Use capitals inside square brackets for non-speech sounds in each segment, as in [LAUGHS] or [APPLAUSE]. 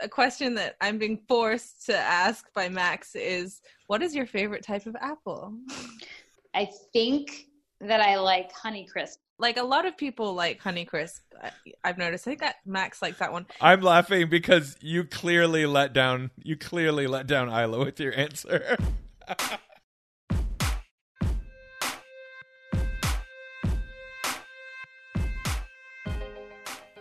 A question that I'm being forced to ask by Max is what is your favorite type of apple? I think that I like Honeycrisp. Like a lot of people like Honeycrisp. I've noticed. I think that Max likes that one. I'm laughing because you clearly let down you clearly let down Isla with your answer. [LAUGHS]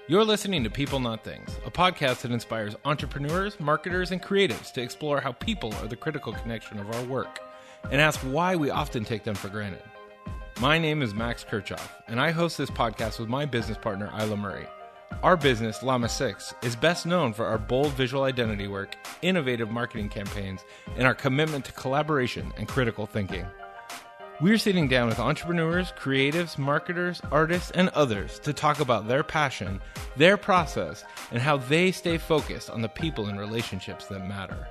You're listening to People Not Things, a podcast that inspires entrepreneurs, marketers, and creatives to explore how people are the critical connection of our work and ask why we often take them for granted. My name is Max Kirchhoff, and I host this podcast with my business partner, Isla Murray. Our business, Llama 6, is best known for our bold visual identity work, innovative marketing campaigns, and our commitment to collaboration and critical thinking. We're sitting down with entrepreneurs, creatives, marketers, artists, and others to talk about their passion, their process, and how they stay focused on the people and relationships that matter.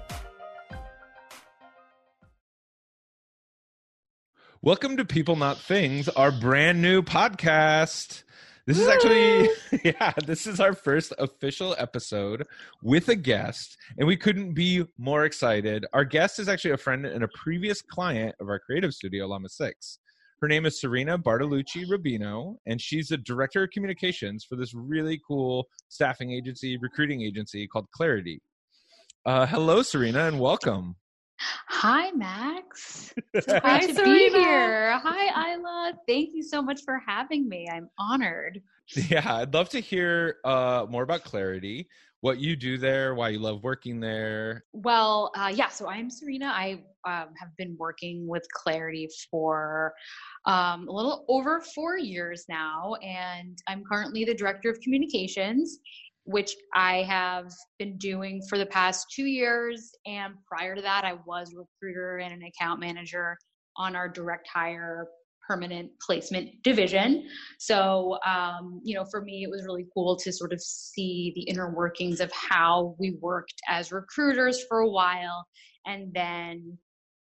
Welcome to People Not Things, our brand new podcast. This is actually, [GASPS] [LAUGHS] yeah, this is our first official episode with a guest, and we couldn't be more excited. Our guest is actually a friend and a previous client of our creative studio, Llama 6. Her name is Serena Bartolucci Rubino, and she's the director of communications for this really cool staffing agency, recruiting agency called Clarity. Uh, hello, Serena, and welcome. Hi, Max. So [LAUGHS] Hi, to Serena. be here. Hi, Isla. Thank you so much for having me. I'm honored. Yeah, I'd love to hear uh, more about Clarity, what you do there, why you love working there. Well, uh, yeah, so I'm Serena. I um, have been working with Clarity for um, a little over four years now, and I'm currently the director of communications which I have been doing for the past two years. And prior to that, I was a recruiter and an account manager on our direct hire permanent placement division. So, um, you know, for me, it was really cool to sort of see the inner workings of how we worked as recruiters for a while. And then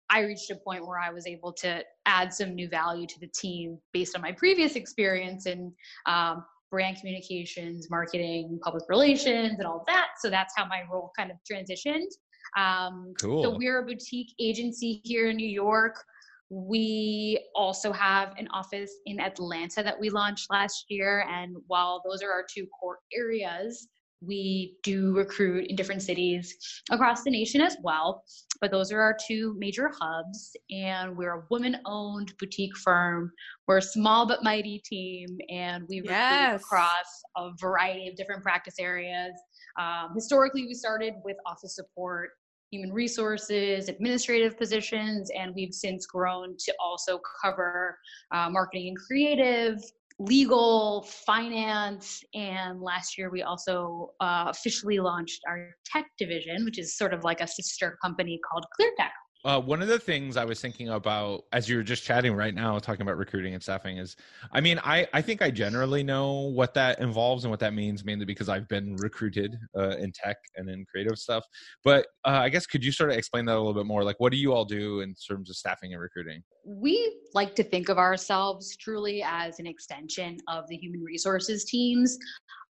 I reached a point where I was able to add some new value to the team based on my previous experience and um, brand communications, marketing, public relations, and all that. So that's how my role kind of transitioned. Um, cool. So we're a boutique agency here in New York. We also have an office in Atlanta that we launched last year. And while those are our two core areas, we do recruit in different cities across the nation as well. But those are our two major hubs. And we're a woman owned boutique firm. We're a small but mighty team. And we recruit yes. across a variety of different practice areas. Um, historically, we started with office support, human resources, administrative positions, and we've since grown to also cover uh, marketing and creative, legal, finance, and last year we also uh, officially launched our tech division, which is sort of like a sister company called ClearTech. Uh, one of the things I was thinking about as you were just chatting right now, talking about recruiting and staffing, is I mean, I, I think I generally know what that involves and what that means, mainly because I've been recruited uh, in tech and in creative stuff. But uh, I guess could you sort of explain that a little bit more? Like, what do you all do in terms of staffing and recruiting? We like to think of ourselves truly as an extension of the human resources teams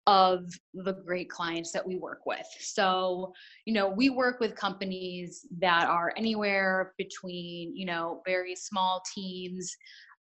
of the great clients that we work with. So, you know, we work with companies that are anywhere between, you know, very small teams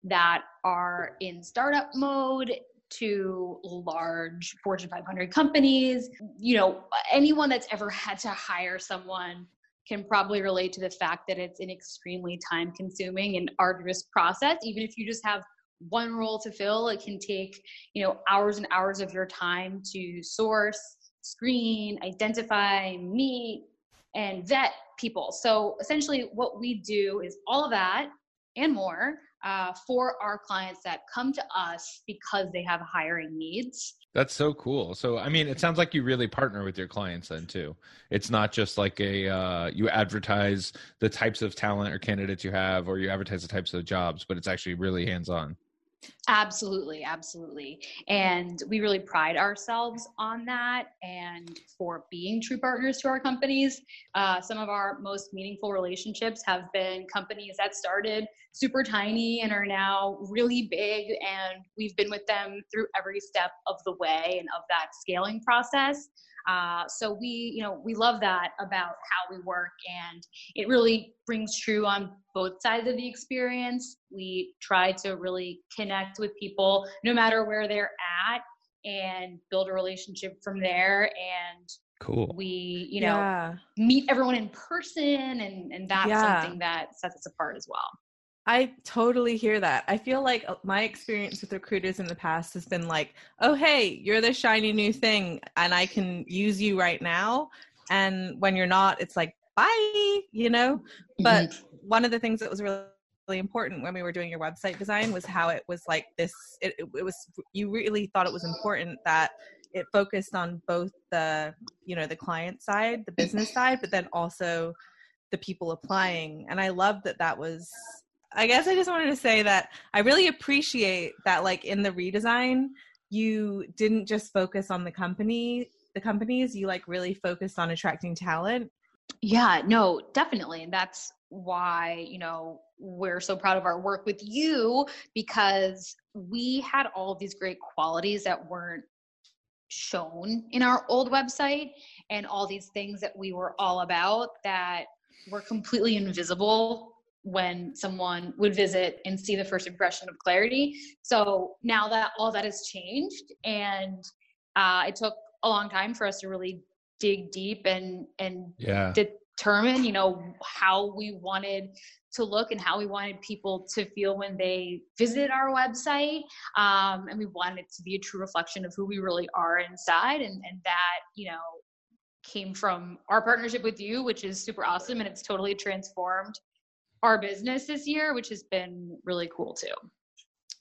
that are in startup mode to large Fortune 500 companies. You know, anyone that's ever had to hire someone can probably relate to the fact that it's an extremely time consuming and arduous process, even if you just have one role to fill it can take you know hours and hours of your time to source screen identify meet and vet people. So essentially what we do is all of that and more uh, for our clients that come to us because they have hiring needs. That's so cool. So i mean it sounds like you really partner with your clients then too. It's not just like a uh, you advertise the types of talent or candidates you have or you advertise the types of jobs but it's actually really hands on Absolutely, absolutely. And we really pride ourselves on that and for being true partners to our companies. Uh, some of our most meaningful relationships have been companies that started super tiny and are now really big. And we've been with them through every step of the way and of that scaling process. Uh, so we, you know, we love that about how we work, and it really brings true on both sides of the experience. We try to really connect with people no matter where they're at and build a relationship from there and cool we you know yeah. meet everyone in person and and that's Yeah. something that sets us apart as well I totally hear that. I feel like uh, my experience with recruiters in the past has been like, oh, hey, you're the shiny new thing, and I can use you right now. And when you're not, it's like, bye, you know? But one of the things that was really, important when we were doing your website design was how it was like this, it, it, it was, you really thought it was important that it focused on both the, you know, the client side, the business side, but then also the people applying. And I love that that was I guess I just wanted to say that I really appreciate that, like in the redesign, you didn't just focus on the company, the companies. You like really focused on attracting talent. Yeah, no, definitely. And that's why, you know, we're so proud of our work with you because we had all these great qualities that weren't shown in our old website and all these things that we were all about that were completely invisible when someone would visit and see the first impression of clarity. So now that all that has changed and uh, it took a long time for us to really dig deep and and yeah determine you know how we wanted to look and how we wanted people to feel when they visit our website um, and we wanted it to be a true reflection of who we really are inside and, and that you know came from our partnership with you which is super awesome and it's totally transformed our business this year which has been really cool too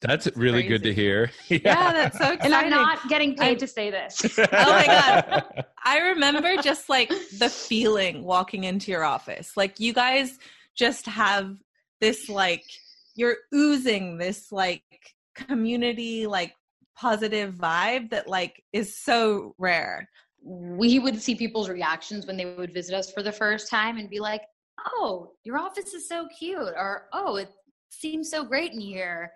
that's really good to hear [LAUGHS] Yeah, that's so exciting. and i'm not getting paid I'm- to say this [LAUGHS] Oh my God. [LAUGHS] I remember just like the feeling walking into your office. Like you guys just have this like you're oozing this like community like positive vibe that like is so rare. we would see people's reactions when they would visit us for the first time and be like, "Oh, your office is so cute," or "Oh, it seems so great in here."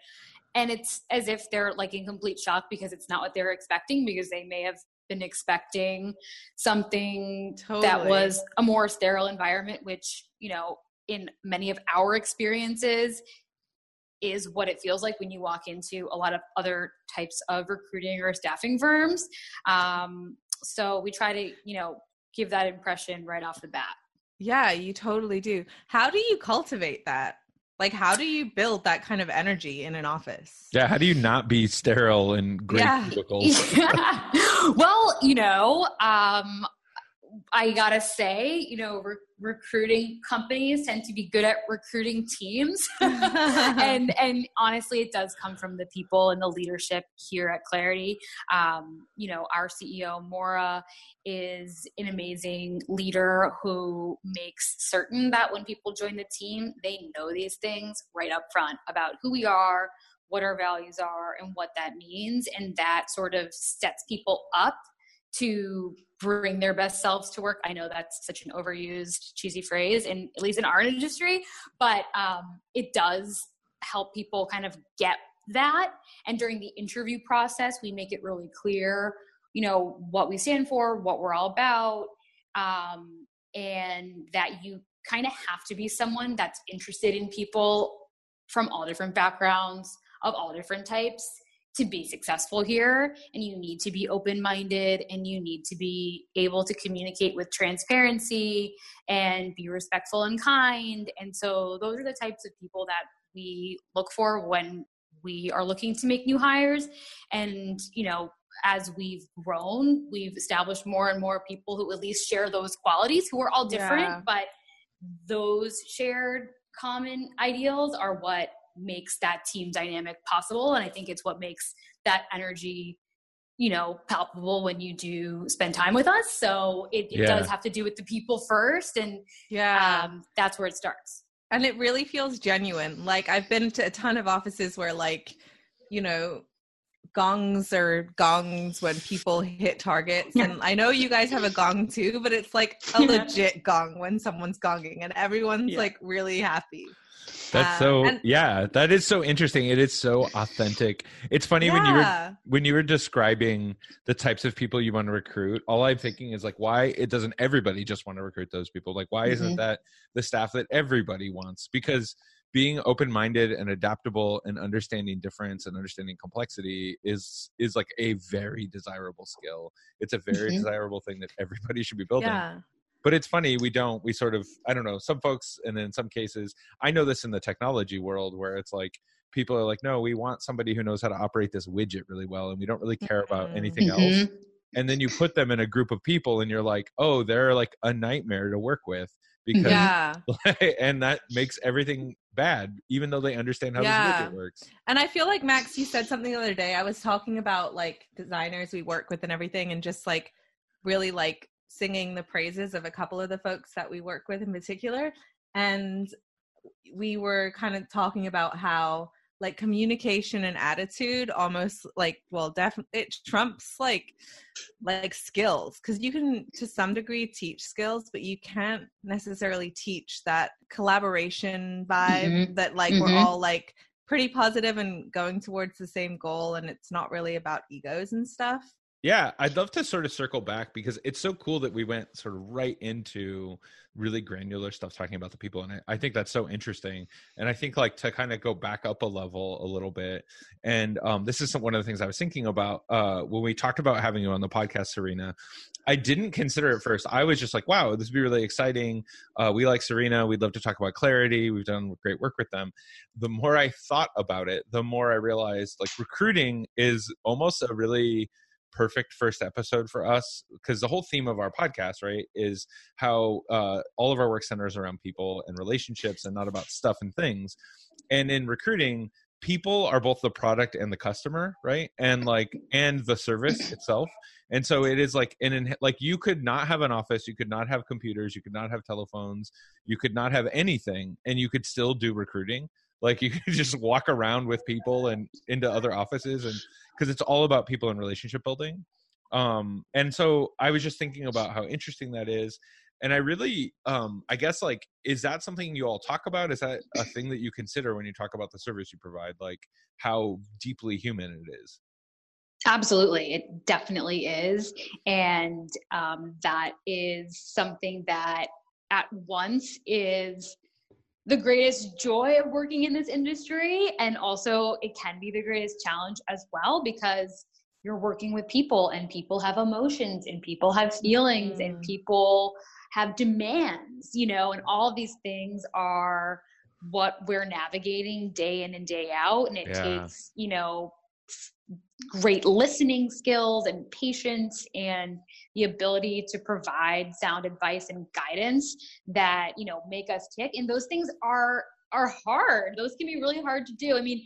And it's as if they're like in complete shock because it's not what they're expecting because they may have been expecting something that was a more sterile environment which, you know, in many of our experiences is what it feels like when you walk into a lot of other types of recruiting or staffing firms. Um, so we try to, you know, give that impression right off the bat. Yeah, you totally do. How do you cultivate that? Like how do you build that kind of energy in an office? yeah how do you not be sterile and great Yeah. cubicles [LAUGHS] well, you know, um, I gotta say, you know, re- recruiting companies tend to be good at recruiting teams, [LAUGHS] [LAUGHS] and [LAUGHS] and honestly, it does come from the people and the leadership here at Clarity. Um, you know, our CEO Mora is an amazing leader who makes certain that when people join the team, they know these things right up front about who we are, what our values are, and what that means, and that sort of sets people up to bring their best selves to work. I know that's such an overused, cheesy phrase, in at least in our industry, but um, it does help people kind of get that. And during the interview process, we make it really clear, you know, what we stand for, what we're all about, um, and that you kind of have to be someone that's interested in people from all different backgrounds, of all different types to be successful here and you need to be open minded and you need to be able to communicate with transparency and be respectful and kind. And so those are the types of people that we look for when we are looking to make new hires. And you know as we've grown we've established more and more people who at least share those qualities who are all different. Yeah. but those shared common ideals are what makes that team dynamic possible and i think it's what makes that energy you know palpable when you do spend time with us so it, it Yeah. does have to do with the people first and Yeah. um, that's where it starts and it really feels genuine like i've been to a ton of offices where like you know gongs or gongs when people hit targets. And I know you guys have a gong too, but it's like a [LAUGHS] legit gong when someone's gonging and everyone's Yeah. like really happy. That's Uh, so and- yeah, that is so interesting. It is so authentic. It's funny when you were when you were describing the types of people you want to recruit, all I'm thinking is like why it doesn't everybody just want to recruit those people? Like why isn't Mhm. that the staff that everybody wants? Because being open-minded and adaptable and understanding difference and understanding complexity is is like a very desirable skill. It's a very Mhm. desirable thing that everybody should be building Yeah. But it's funny we don't we sort of i don't know some folks and in some cases i know this in the technology world where it's like people are like no we want somebody who knows how to operate this widget really well and we don't really care about Mhm. anything else Mhm. and then you put them in a group of people and you're like oh they're like a nightmare to work with because Yeah. [LAUGHS] and that makes everything bad even though they understand how Yeah. this widget works And I feel like Max, you said something the other day. I was talking about like designers we work with and everything, and just like really like singing the praises of a couple of the folks that we work with in particular. And we were kind of talking about how like communication and attitude almost like well definitely it trumps like like skills because you can to some degree teach skills but you can't necessarily teach that collaboration vibe Mhm. that like we're Mhm. all like pretty positive and going towards the same goal and it's not really about egos and stuff Yeah, I'd love to sort of circle back because it's so cool that we went sort of right into really granular stuff talking about the people. And I, I think that's so interesting. And I think like to kind of go back up a level a little bit. And um, this is some, one of the things I was thinking about uh, when we talked about having you on the podcast, Serena. I didn't consider it first. I was just like, wow, this would be really exciting. Uh, we like Serena. We'd love to talk about Clarity. We've done great work with them. The more I thought about it, the more I realized like recruiting is almost a really perfect first episode for us because the whole theme of our podcast right is how uh, all of our work centers around people and relationships and not about stuff and things. And in recruiting people are both the product and the customer right and like and the service [CLEARS THROAT] itself. And so it is like an in, like you could not have an office you could not have computers you could not have telephones you could not have anything and you could still do recruiting like you [LAUGHS] could just walk around with people and into other offices and because it's all about people and relationship building. Um and so i was just thinking about how interesting that is. And i really um i guess like is that something you all talk about? Is that a thing that you consider when you talk about the service you provide? Like how deeply human it is? Absolutely, it definitely is. And um, that is something that at once is the greatest joy of working in this industry. And also, it can be the greatest challenge as well because you're working with people and people have emotions and people have feelings and Mm. people have demands, you know, and all these things are what we're navigating day in and day out. And it Yeah. takes, you know, great listening skills and patience and the ability to provide sound advice and guidance that you know make us tick. And those things are are hard. Those can be really hard to do. I mean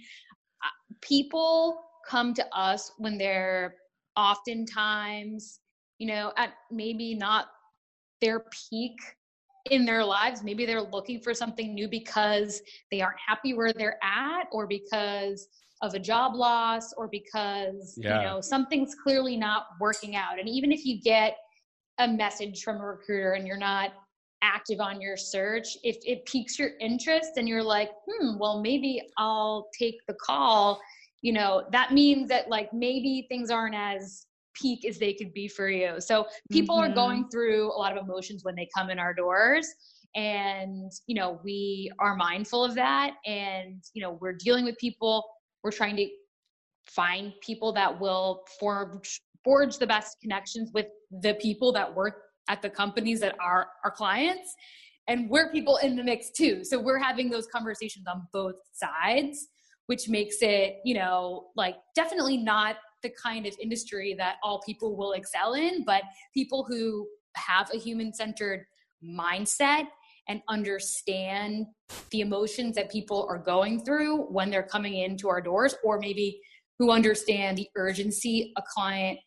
uh, people come to us when they're oftentimes you know at maybe not their peak in their lives. Maybe they're looking for something new because they aren't happy where they're at or because of a job loss or because Yeah. you know something's clearly not working out and even if you get a message from a recruiter and you're not active on your search if it piques your interest and you're like hmm well maybe i'll take the call you know that means that like maybe things aren't as peak as they could be for you so people are Mhm. going through a lot of emotions when they come in our doors and you know we are mindful of that and you know we're dealing with people we're trying to find people that will forge forge the best connections with the people that work at the companies that are our clients and we're people in the mix too. So we're having those conversations on both sides which makes it you know like definitely not the kind of industry that all people will excel in but people who have a human centered mindset and understand the emotions that people are going through when they're coming into our doors or maybe who understand the urgency a client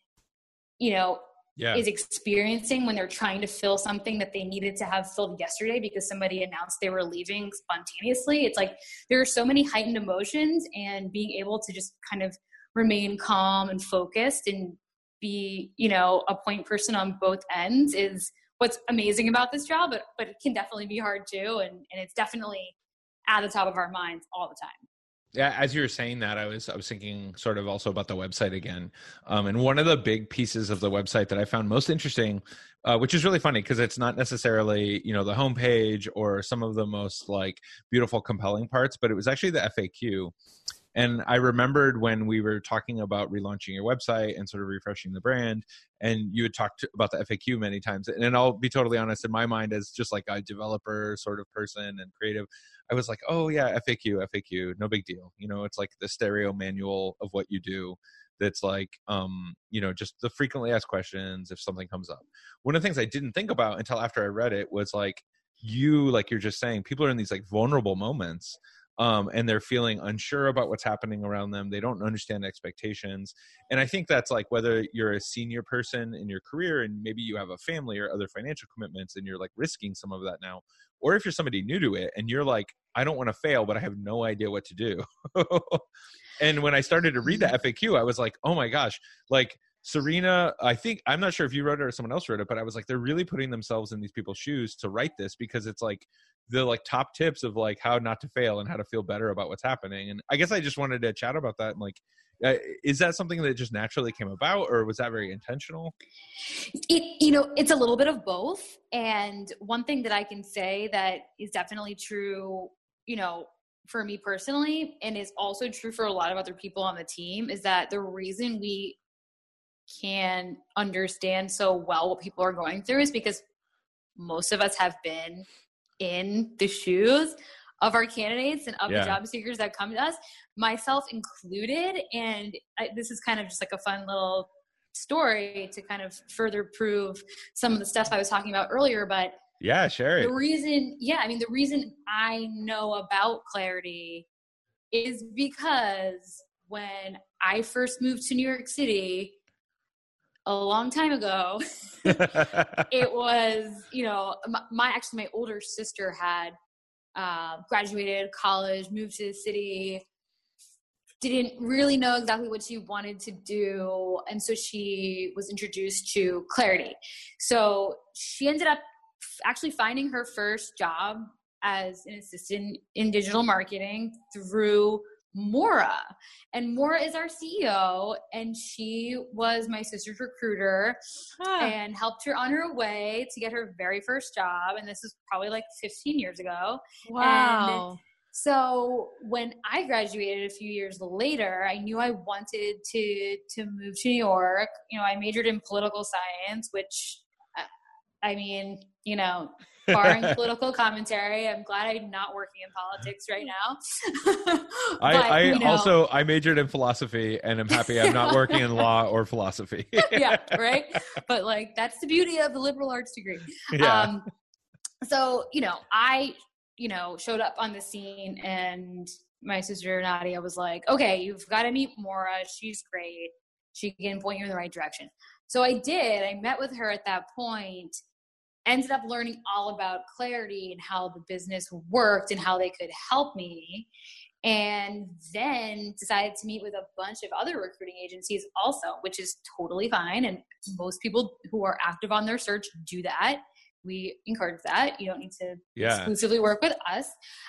you know yeah. is experiencing when they're trying to fill something that they needed to have filled yesterday because somebody announced they were leaving spontaneously. It's like there are so many heightened emotions and being able to just kind of remain calm and focused and be you know a point person on both ends is what's amazing about this job but but it can definitely be hard too and and it's definitely at the top of our minds all the time. Yeah as you were saying that i was i was thinking sort of also about the website again. Um, and one of the big pieces of the website that i found most interesting uh, which is really funny because it's not necessarily you know the homepage or some of the most like beautiful compelling parts but it was actually the faq and I remembered when we were talking about relaunching your website and sort of refreshing the brand, and you had talked about the FAQ many times. And I'll be totally honest, in my mind, as just like a developer sort of person and creative, I was like, oh, yeah, FAQ, FAQ, no big deal. You know, it's like the stereo manual of what you do that's like um you know just the frequently asked questions if something comes up one of the things i didn't think about until after i read it was like you like you're just saying people are in these like vulnerable moments um, and they're feeling unsure about what's happening around them. They don't understand expectations. And I think that's like whether you're a senior person in your career and maybe you have a family or other financial commitments and you're like risking some of that now, or if you're somebody new to it and you're like, I don't want to fail, but I have no idea what to do. [LAUGHS] and when I started to read the mm-hmm. FAQ, I was like, oh my gosh, like, Serena, I think I'm not sure if you wrote it or someone else wrote it, but I was like, they're really putting themselves in these people's shoes to write this because it's like the like top tips of like how not to fail and how to feel better about what's happening. And I guess I just wanted to chat about that. And like, uh, is that something that just naturally came about, or was that very intentional? It, you know, it's a little bit of both. And one thing that I can say that is definitely true, you know, for me personally, and is also true for a lot of other people on the team, is that the reason we can understand so well what people are going through is because most of us have been in the shoes of our candidates and of yeah. the job seekers that come to us, myself included. And I, this is kind of just like a fun little story to kind of further prove some of the stuff I was talking about earlier. But yeah, sure. The reason, yeah, I mean, the reason I know about Clarity is because when I first moved to New York City, a long time ago [LAUGHS] it was you know my, my, actually my older sister had uh, graduated college moved to the city didn't really know exactly what she wanted to do and so she was introduced to clarity. So she ended up actually finding her first job as an assistant in digital marketing through Mora. And Mora is our CEO, and she was my sister's recruiter huh. and helped her on her way to get her very first job. And this is probably like 15 years ago. Wow. And so when I graduated a few years later, I knew I wanted to to move to New York. You know, I majored in political science, which uh, I mean, you know, barring political commentary. I'm glad I'm not working in politics right now. [LAUGHS] but, I, I you know, also I majored in philosophy, and I'm happy I'm not working in law or philosophy. [LAUGHS] yeah, right. But like that's the beauty of the liberal arts degree. Yeah. Um, so you know, I you know showed up on the scene, and my sister Nadia was like, "Okay, you've got to meet Mora. She's great. She can point you in the right direction." So I did. I met with her at that point ended up learning all about clarity and how the business worked and how they could help me. And then decided to meet with a bunch of other recruiting agencies also which is totally fine. And most people who are active on their search do that. We encourage that. You don't need to yeah. exclusively work with us.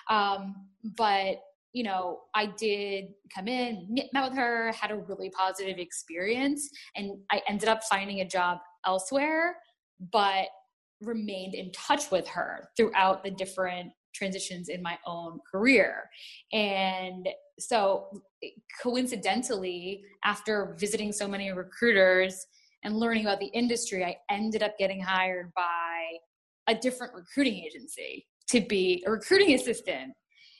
Um, but you know i did come in met with her had a really positive experience and i ended up finding a job elsewhere. But remained in touch with her throughout the different transitions in my own career. And so, coincidentally, after visiting so many recruiters and learning about the industry, I ended up getting hired by a different recruiting agency to be a recruiting assistant.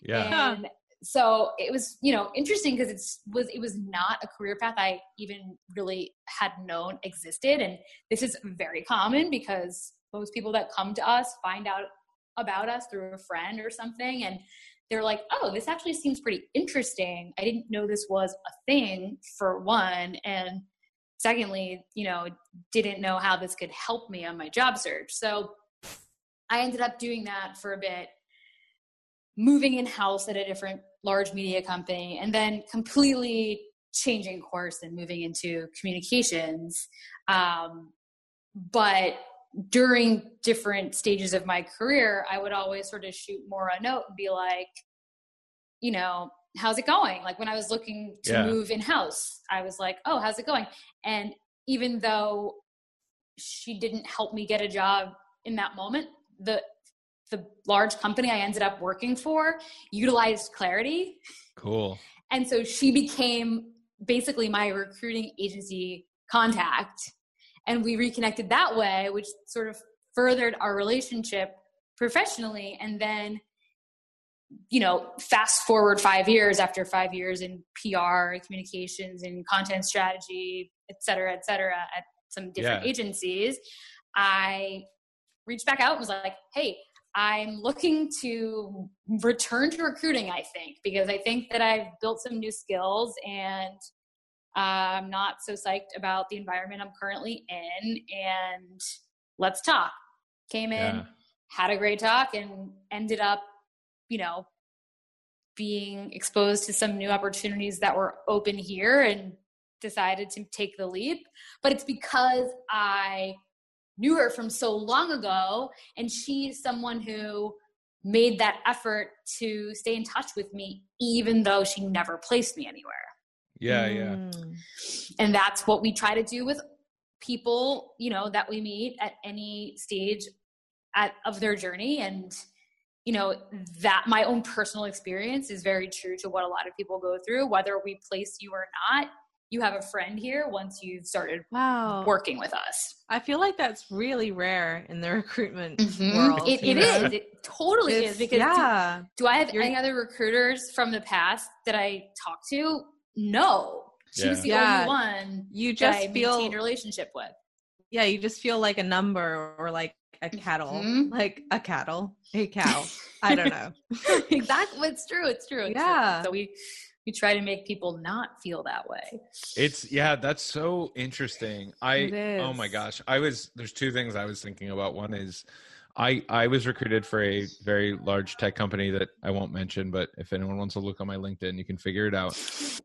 Yeah. And so it was, you know, interesting because it's was it was not a career path I even really had known existed. And this is very common because most people that come to us find out about us through a friend or something and they're like oh this actually seems pretty interesting i didn't know this was a thing for one and secondly you know didn't know how this could help me on my job search so i ended up doing that for a bit moving in house at a different large media company and then completely changing course and moving into communications. Um, but during different stages of my career, I would always sort of shoot Mora a note and be like, you know, how's it going? Like when I was looking to Yeah. move in house, I was like, oh, how's it going? And even though she didn't help me get a job in that moment, the the large company I ended up working for utilized Clarity. Cool. And so she became basically my recruiting agency contact. And we reconnected that way, which sort of furthered our relationship professionally. And then, you know, fast forward five years after five years in PR, communications, and content strategy, et cetera, et cetera, at some different Yeah. agencies, I reached back out and was like, hey, I'm looking to return to recruiting, I think, because I think that I've built some new skills and I'm not so psyched about the environment I'm currently in. And let's talk. Came in, Yeah. had a great talk, and ended up, you know, being exposed to some new opportunities that were open here and decided to take the leap. But it's because I knew her from so long ago and she's someone who made that effort to stay in touch with me even though she never placed me anywhere Yeah, yeah. Mm. and that's what we try to do with people you know that we meet at any stage at, of their journey and you know that my own personal experience is very true to what a lot of people go through whether we place you or not you have a friend here once you've started Wow. working with us I feel like that's really rare in the [LAUGHS] recruitment Mhm. world. It, you it know? is. It totally It's- is. Because do- yeah, do, I have You're- any other recruiters from the past that I talked to? No. She was the Yeah. only one you that I just feel a relationship with. yeah, you just feel like a number or like a cattle, Mhm. like a cattle, a cow. I don't know. [LAUGHS] exactly. It's true. It's true. It's true. Yeah. So we we try to make people not feel that way. It's yeah, that's so interesting. I oh my gosh. I was there's two things I was thinking about. One is I I was recruited for a very large tech company that I won't mention, but if anyone wants to look on my LinkedIn, you can figure it out.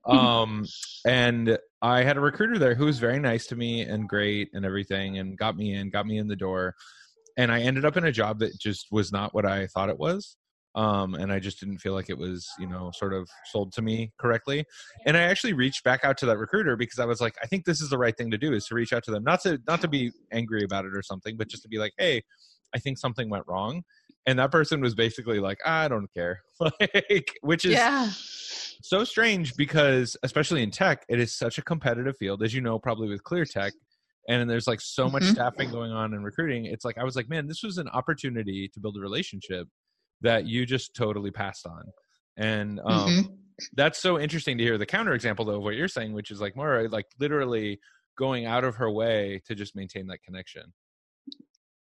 Um and I had a recruiter there who was very nice to me and great and everything and got me in, got me in the door. And I ended up in a job that just was not what I thought it was. Um, and I just didn't feel like it was, you know, sort of sold to me correctly and i actually reached back out to that recruiter because i was like i think this is the right thing to do is to reach out to them not to not to be angry about it or something but just to be like hey i think something went wrong and that person was basically like i don't care. [LAUGHS] Like which is yeah, so strange because especially in tech it is such a competitive field as you know probably with ClearTech and there's like so much Mhm. staffing going on and recruiting. It's like i was like man this was an opportunity to build a relationship that you just totally passed on. And um Mhm. that's so interesting to hear the counterexample though of what you're saying which is like more like literally going out of her way to just maintain that connection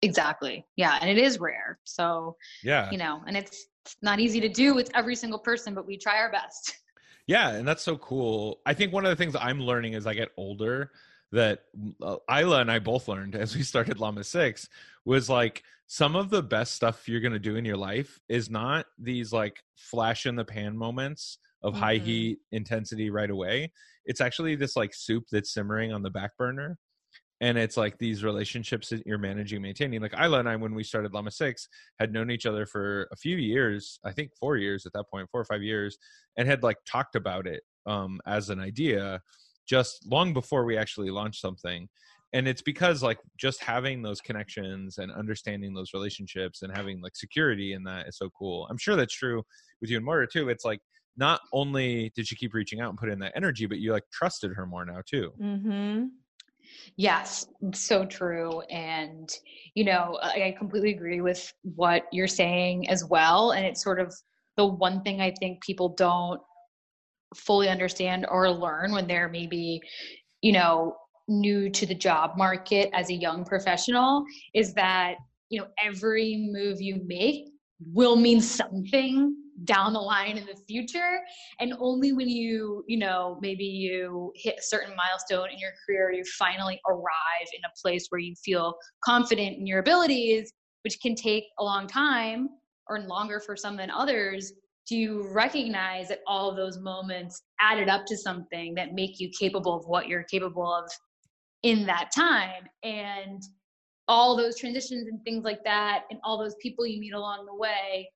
Exactly. Yeah. And it is rare. So, yeah you know, and it's, it's not easy to do with every single person, but we try our best. [LAUGHS] yeah and that's so cool i think one of the things i'm learning as i get older that uh, Isla and I both learned as we started Llama 6 was like some of the best stuff you're going to do in your life is not these like flash in the pan moments of high Mhm. heat intensity right away. It's actually this like soup that's simmering on the back burner. And it's like these relationships that you're managing, maintaining. Like Isla and I, when we started Llama 6, had known each other for a few years, I think four years at that point, four or five years, and had like talked about it um, as an idea just long before we actually launched something and it's because like just having those connections and understanding those relationships and having like security in that is so cool i'm sure that's true with you and Moira too it's like not only did she keep reaching out and put in that energy but you like trusted her more now too mm-hmm. Yes, so true. And, you know, I completely agree with what you're saying as well. And it's sort of the one thing I think people don't fully understand or learn when they're maybe, you know, new to the job market as a young professional is that, you know, every move you make will mean something down the line in the future. And only when you you know maybe you hit a certain milestone in your career you finally arrive in a place where you feel confident in your abilities which can take a long time or longer for some than others do you recognize that all of those moments added up to something that make you capable of what you're capable of in that time? And all those transitions and things like that and all those people you meet along the way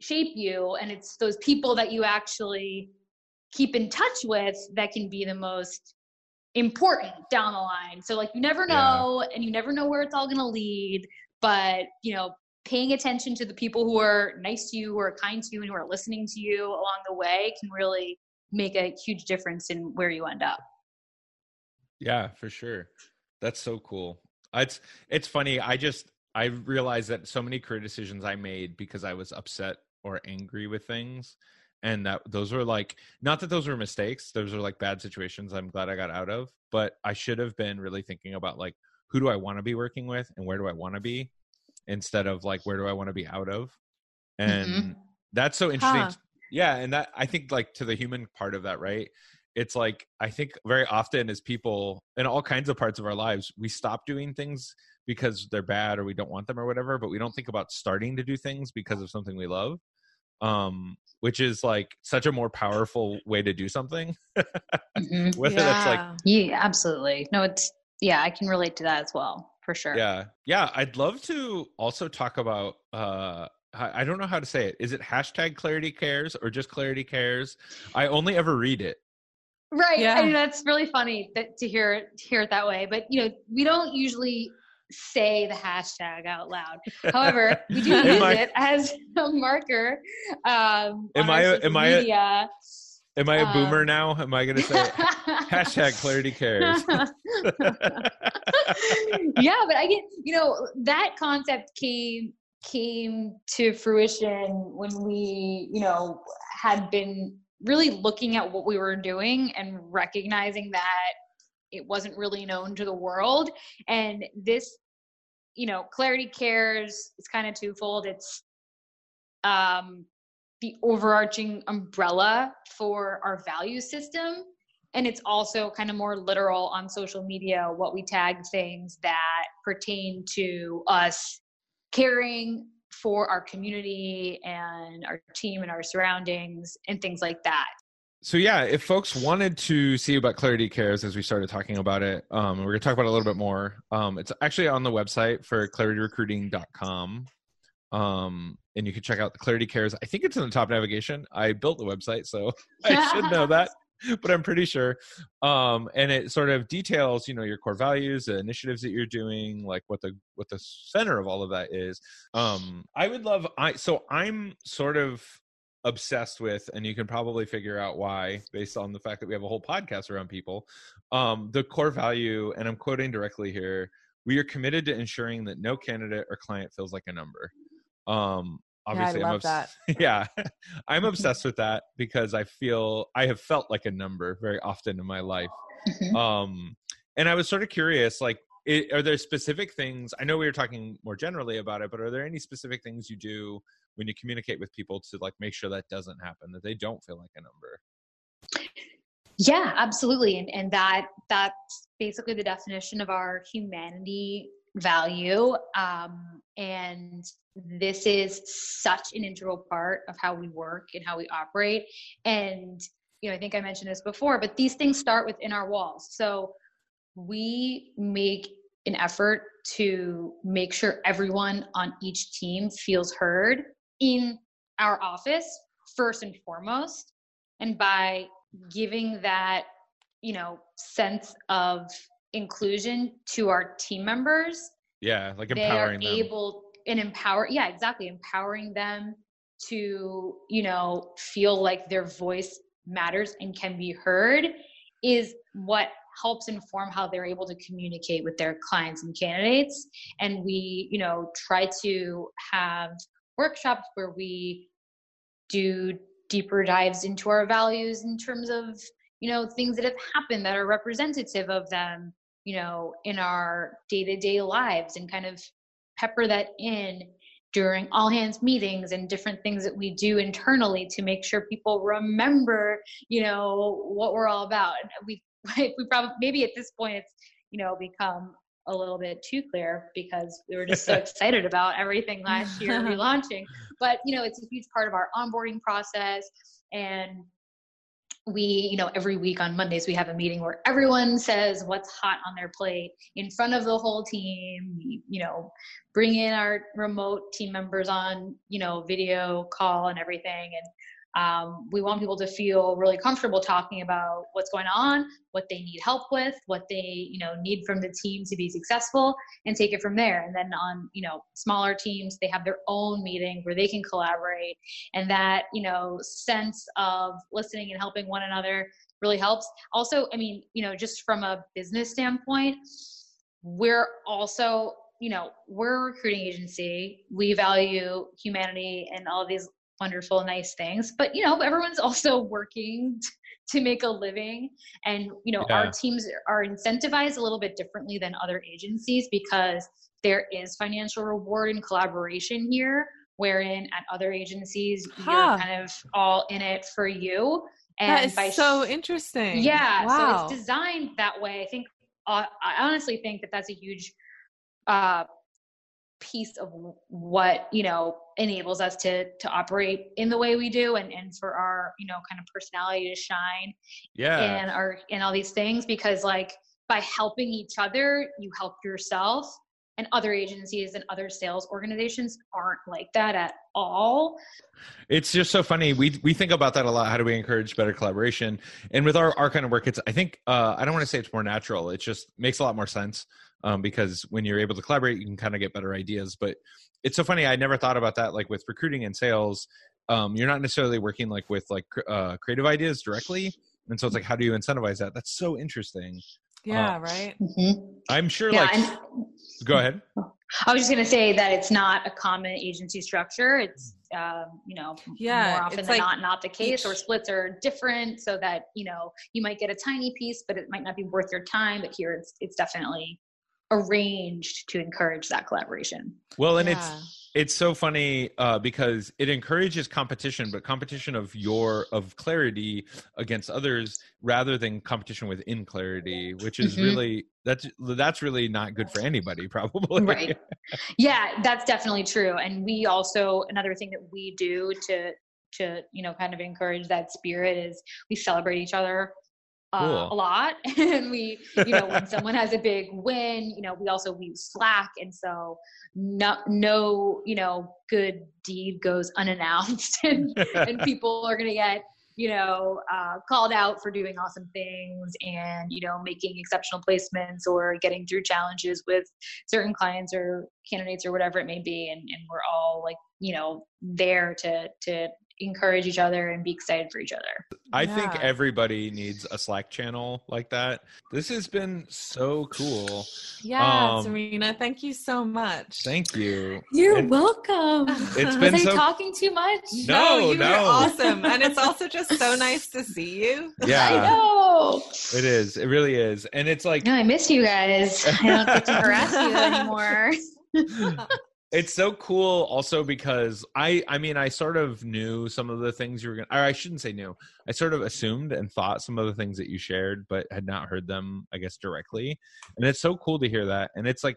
shape you and it's those people that you actually keep in touch with that can be the most important down the line. So like you never know yeah. and you never know where it's all going to lead but you know paying attention to the people who are nice to you who are kind to you and who are listening to you along the way can really make a huge difference in where you end up. Yeah for sure. That's so cool. It's it's funny i just i realized that so many career decisions i made because i was upset or angry with things and that those were like not that those were mistakes those are like bad situations i'm glad i got out of but i should have been really thinking about like who do i want to be working with and where do i want to be instead of like where do i want to be out of and mm-hmm. that's so interesting huh. yeah and that i think like to the human part of that right it's like i think very often as people in all kinds of parts of our lives we stop doing things because they're bad or we don't want them or whatever but we don't think about starting to do things because of something we love um which is like such a more powerful way to do something mm-hmm. [LAUGHS] whether yeah. that's like yeah absolutely no it's yeah i can relate to that as well for sure yeah yeah i'd love to also talk about uh I don't know how to say it. Is it hashtag clarity cares or just clarity cares? I only ever read it. Right. Yeah. I mean, that's really funny that, to hear hear it that way. But you know, we don't usually say the hashtag out loud. [LAUGHS] However, we do use I, it as a marker. Um, am I? A, am I? A, am I a um, boomer now? Am I going to say [LAUGHS] hashtag clarity cares? [LAUGHS] yeah, but I get you know that concept came came to fruition when we you know had been really looking at what we were doing and recognizing that it wasn't really known to the world and this you know clarity cares it's kind of twofold it's um the overarching umbrella for our value system and it's also kind of more literal on social media what we tag things that pertain to us caring for our community and our team and our surroundings and things like that. So yeah, if folks wanted to see about Clarity Cares as we started talking about it, um, we're gonna talk about it a little bit more. Um, it's actually on the website for clarityrecruiting.com. Um, and you can check out the Clarity Cares. I think it's in the top navigation. I built the website, so [LAUGHS] I should know [LAUGHS] that. but I'm pretty sure. Um, and it sort of details, you know, your core values, the initiatives that you're doing, like what the what the center of all of that is. Um, I would love. I so I'm sort of obsessed with and you can probably figure out why based on the fact that we have a whole podcast around people um, the core value and i'm quoting directly here we are committed to ensuring that no candidate or client feels like a number um, obviously yeah, I am obs- that. [LAUGHS] yeah [LAUGHS] i'm obsessed with that because i feel i have felt like a number very often in my life mm-hmm. um and i was sort of curious like it, are there specific things i know we were talking more generally about it but are there any specific things you do when you communicate with people to like make sure that doesn't happen that they don't feel like a number? Yeah absolutely and, and that that's basically the definition of our humanity value um, and this is such an integral part of how we work and how we operate and you know i think i mentioned this before but these things start within our walls. So we make an effort to make sure everyone on each team feels heard in our office first and foremost and by giving that you know sense of inclusion to our team members yeah like empowering they are them. able and empower yeah exactly empowering them to you know feel like their voice matters and can be heard is what helps inform how they're able to communicate with their clients and candidates. And we you know try to have workshops where we do deeper dives into our values in terms of you know things that have happened that are representative of them you know in our day-to-day lives and kind of pepper that in during all hands meetings and different things that we do internally to make sure people remember you know what we're all about. We [LAUGHS] we probably maybe at this point it's you know become a little bit too clear because we were just so [LAUGHS] excited about everything last year [LAUGHS] relaunching. But you know, it's a huge part of our onboarding process. And we you know every week on mondays we have a meeting where everyone says what's hot on their plate in front of the whole team. We, you know bring in our remote team members on you know video call and everything. And um, we want people to feel really comfortable talking about what's going on, what they need help with, what they you know need from the team to be successful, and take it from there. And then on you know smaller teams, they have their own meeting where they can collaborate, and that you know sense of listening and helping one another really helps. Also, I mean, you know, just from a business standpoint, we're also you know we're a recruiting agency we value humanity and all these wonderful, nice things. But you know, everyone's [LAUGHS] also working to make a living, and you know, yeah. our teams are incentivized a little bit differently than other agencies because there is financial reward and collaboration here. Wherein at other agencies, huh. you're kind of all in it for you. And that is by so interesting. Yeah, wow. so it's designed that way. I think uh, I honestly think that that's a huge uh, piece of what you know enables us to to operate in the way we do and and for our you know kind of personality to shine yeah and our and all these things because like by helping each other you help yourself and other agencies and other sales organizations aren't like that at all. It's just so funny. We we think about that a lot. How do we encourage better collaboration? And with our our kind of work it's i think uh i don't want to say it's more natural. It just makes a lot more sense um, because when you're able to collaborate, you can kind of get better ideas. But it's so funny. I never thought about that. Like with recruiting and sales, um, you're not necessarily working like with like uh, creative ideas directly, and so it's like, how do you incentivize that? That's so interesting. Yeah, uh, right. Mm-hmm. I'm sure. Yeah, like, and, go ahead. I was just going to say that it's not a common agency structure. It's um, you know yeah, more often than like not not the case, each, or splits are different, so that you know you might get a tiny piece, but it might not be worth your time. But here, it's it's definitely arranged to encourage that collaboration. Well, and yeah. it's it's so funny uh, because it encourages competition, but competition of your of clarity against others rather than competition within clarity, which is mm-hmm. really that's that's really not good for anybody, [LAUGHS] probably. Right. yeah, that's definitely true. And we also another thing that we do to to you know kind of encourage that spirit is we celebrate each other uh, cool. a lot. [LAUGHS] And we you know when someone has a big win you know we also use slack. And so no no you know good deed goes [LAUGHS] unannounced and and [LAUGHS] people are going to get you know uh, called out for doing awesome things and you know making exceptional placements or getting through challenges with certain clients or candidates or whatever it may be. And, and we're all like you know there to to encourage each other and be excited for each other. I yeah. think everybody needs a Slack channel like that. This has been so cool. Yeah, um, Serena, thank you so much. Thank you. You're and welcome. It's [LAUGHS] been Was so... I talking too much? No, no, you no. awesome. And it's also [LAUGHS] just so nice to see you. Yeah. I know. It is. It really is. And it's like No, I miss you guys. I don't get to [LAUGHS] harass you anymore it's so cool also because i i mean i sort of knew some of the things you were gonna or i shouldn't say knew. I sort of assumed and thought some of the things that you shared but had not heard them i guess directly. And it's so cool to hear that. And it's like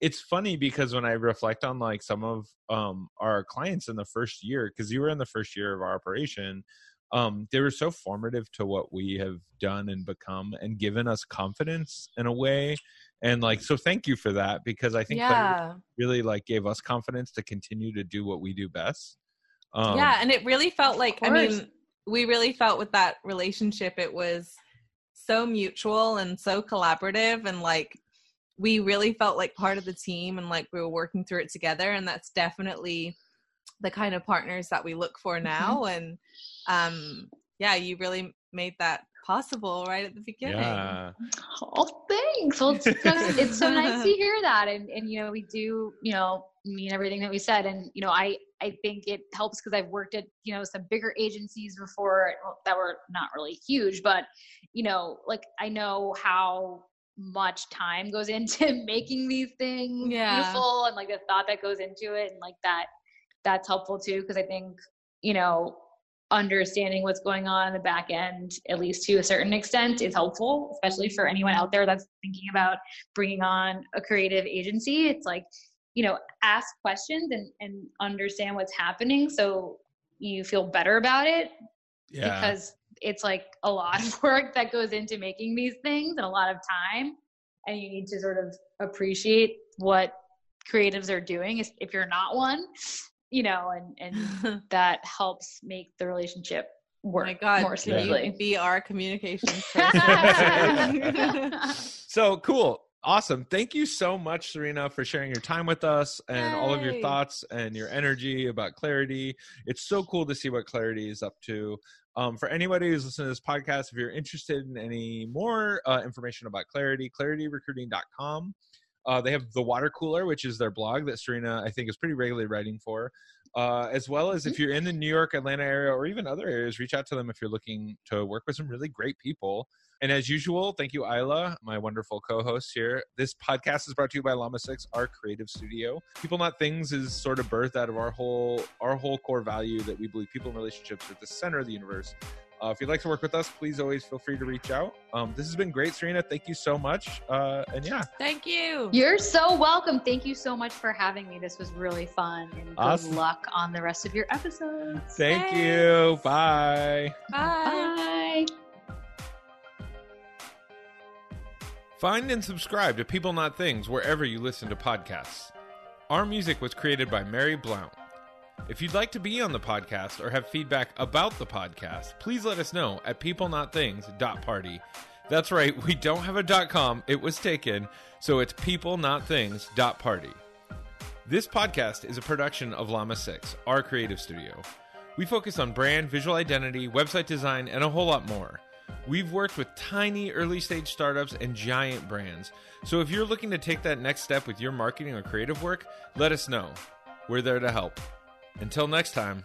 it's funny because when i reflect on like some of um our clients in the first year because you were in the first year of our operation um they were so formative to what we have done and become and given us confidence in a way and like so thank you for that because i think yeah. really like gave us confidence to continue to do what we do best um, yeah and it really felt like i mean we really felt with that relationship it was so mutual and so collaborative and like we really felt like part of the team and like we were working through it together and that's definitely the kind of partners that we look for mm-hmm. now and um yeah you really made that possible right at the beginning. Yeah. Oh, thanks. Well, it's so, it's so nice to [LAUGHS] hear that. And, and, you know, we do, you know, mean everything that we said. And, you know, I, I think it helps because I've worked at, you know, some bigger agencies before that were not really huge, but, you know, like I know how much time goes [LAUGHS] into making these things yeah. beautiful and like the thought that goes into it and like that that's helpful too because i think you know understanding what's going on in the back end, at least to a certain extent, is helpful, especially for anyone out there that's thinking about bringing on a creative agency. It's like, you know, ask questions and, and understand what's happening so you feel better about it. Yeah. Because it's like a lot of [LAUGHS] work that goes into making these things and a lot of time. And you need to sort of appreciate what creatives are doing if you're not one you know, and and [LAUGHS] that helps make the relationship work oh my God, more smoothly. Be our communication. [LAUGHS] [LAUGHS] so cool. Awesome. Thank you so much, Serena, for sharing your time with us and Yay. all of your thoughts and your energy about Clarity. It's so cool to see what Clarity is up to. Um, for anybody who's listening to this podcast, if you're interested in any more uh, information about Clarity, clarityrecruiting.com. Uh, they have the water cooler, which is their blog that Serena I think is pretty regularly writing for. Uh, as well as if mm-hmm. you're in the New York, Atlanta area, or even other areas, reach out to them if you're looking to work with some really great people. And as usual, thank you, Isla, my wonderful co-host here. This podcast is brought to you by Llama Six, our creative studio. People Not Things is sort of birthed out of our whole our whole core value that we believe people and relationships are at the center of the universe. Uh, if you'd like to work with us, please always feel free to reach out. Um, this has been great, Serena. Thank you so much. Uh, and yeah, thank you. You're so welcome. Thank you so much for having me. This was really fun. And awesome. good luck on the rest of your episodes. Thank Thanks. you. Bye. Bye. Bye. Find and subscribe to People Not Things wherever you listen to podcasts. Our music was created by Mary Blount. If you'd like to be on the podcast or have feedback about the podcast, please let us know at peoplenotthings.party. That's right, we don't have a .com, it was taken, so it's peoplenotthings.party. This podcast is a production of Llama 6, our creative studio. We focus on brand, visual identity, website design, and a whole lot more. We've worked with tiny early stage startups and giant brands. So if you're looking to take that next step with your marketing or creative work, let us know. We're there to help. Until next time.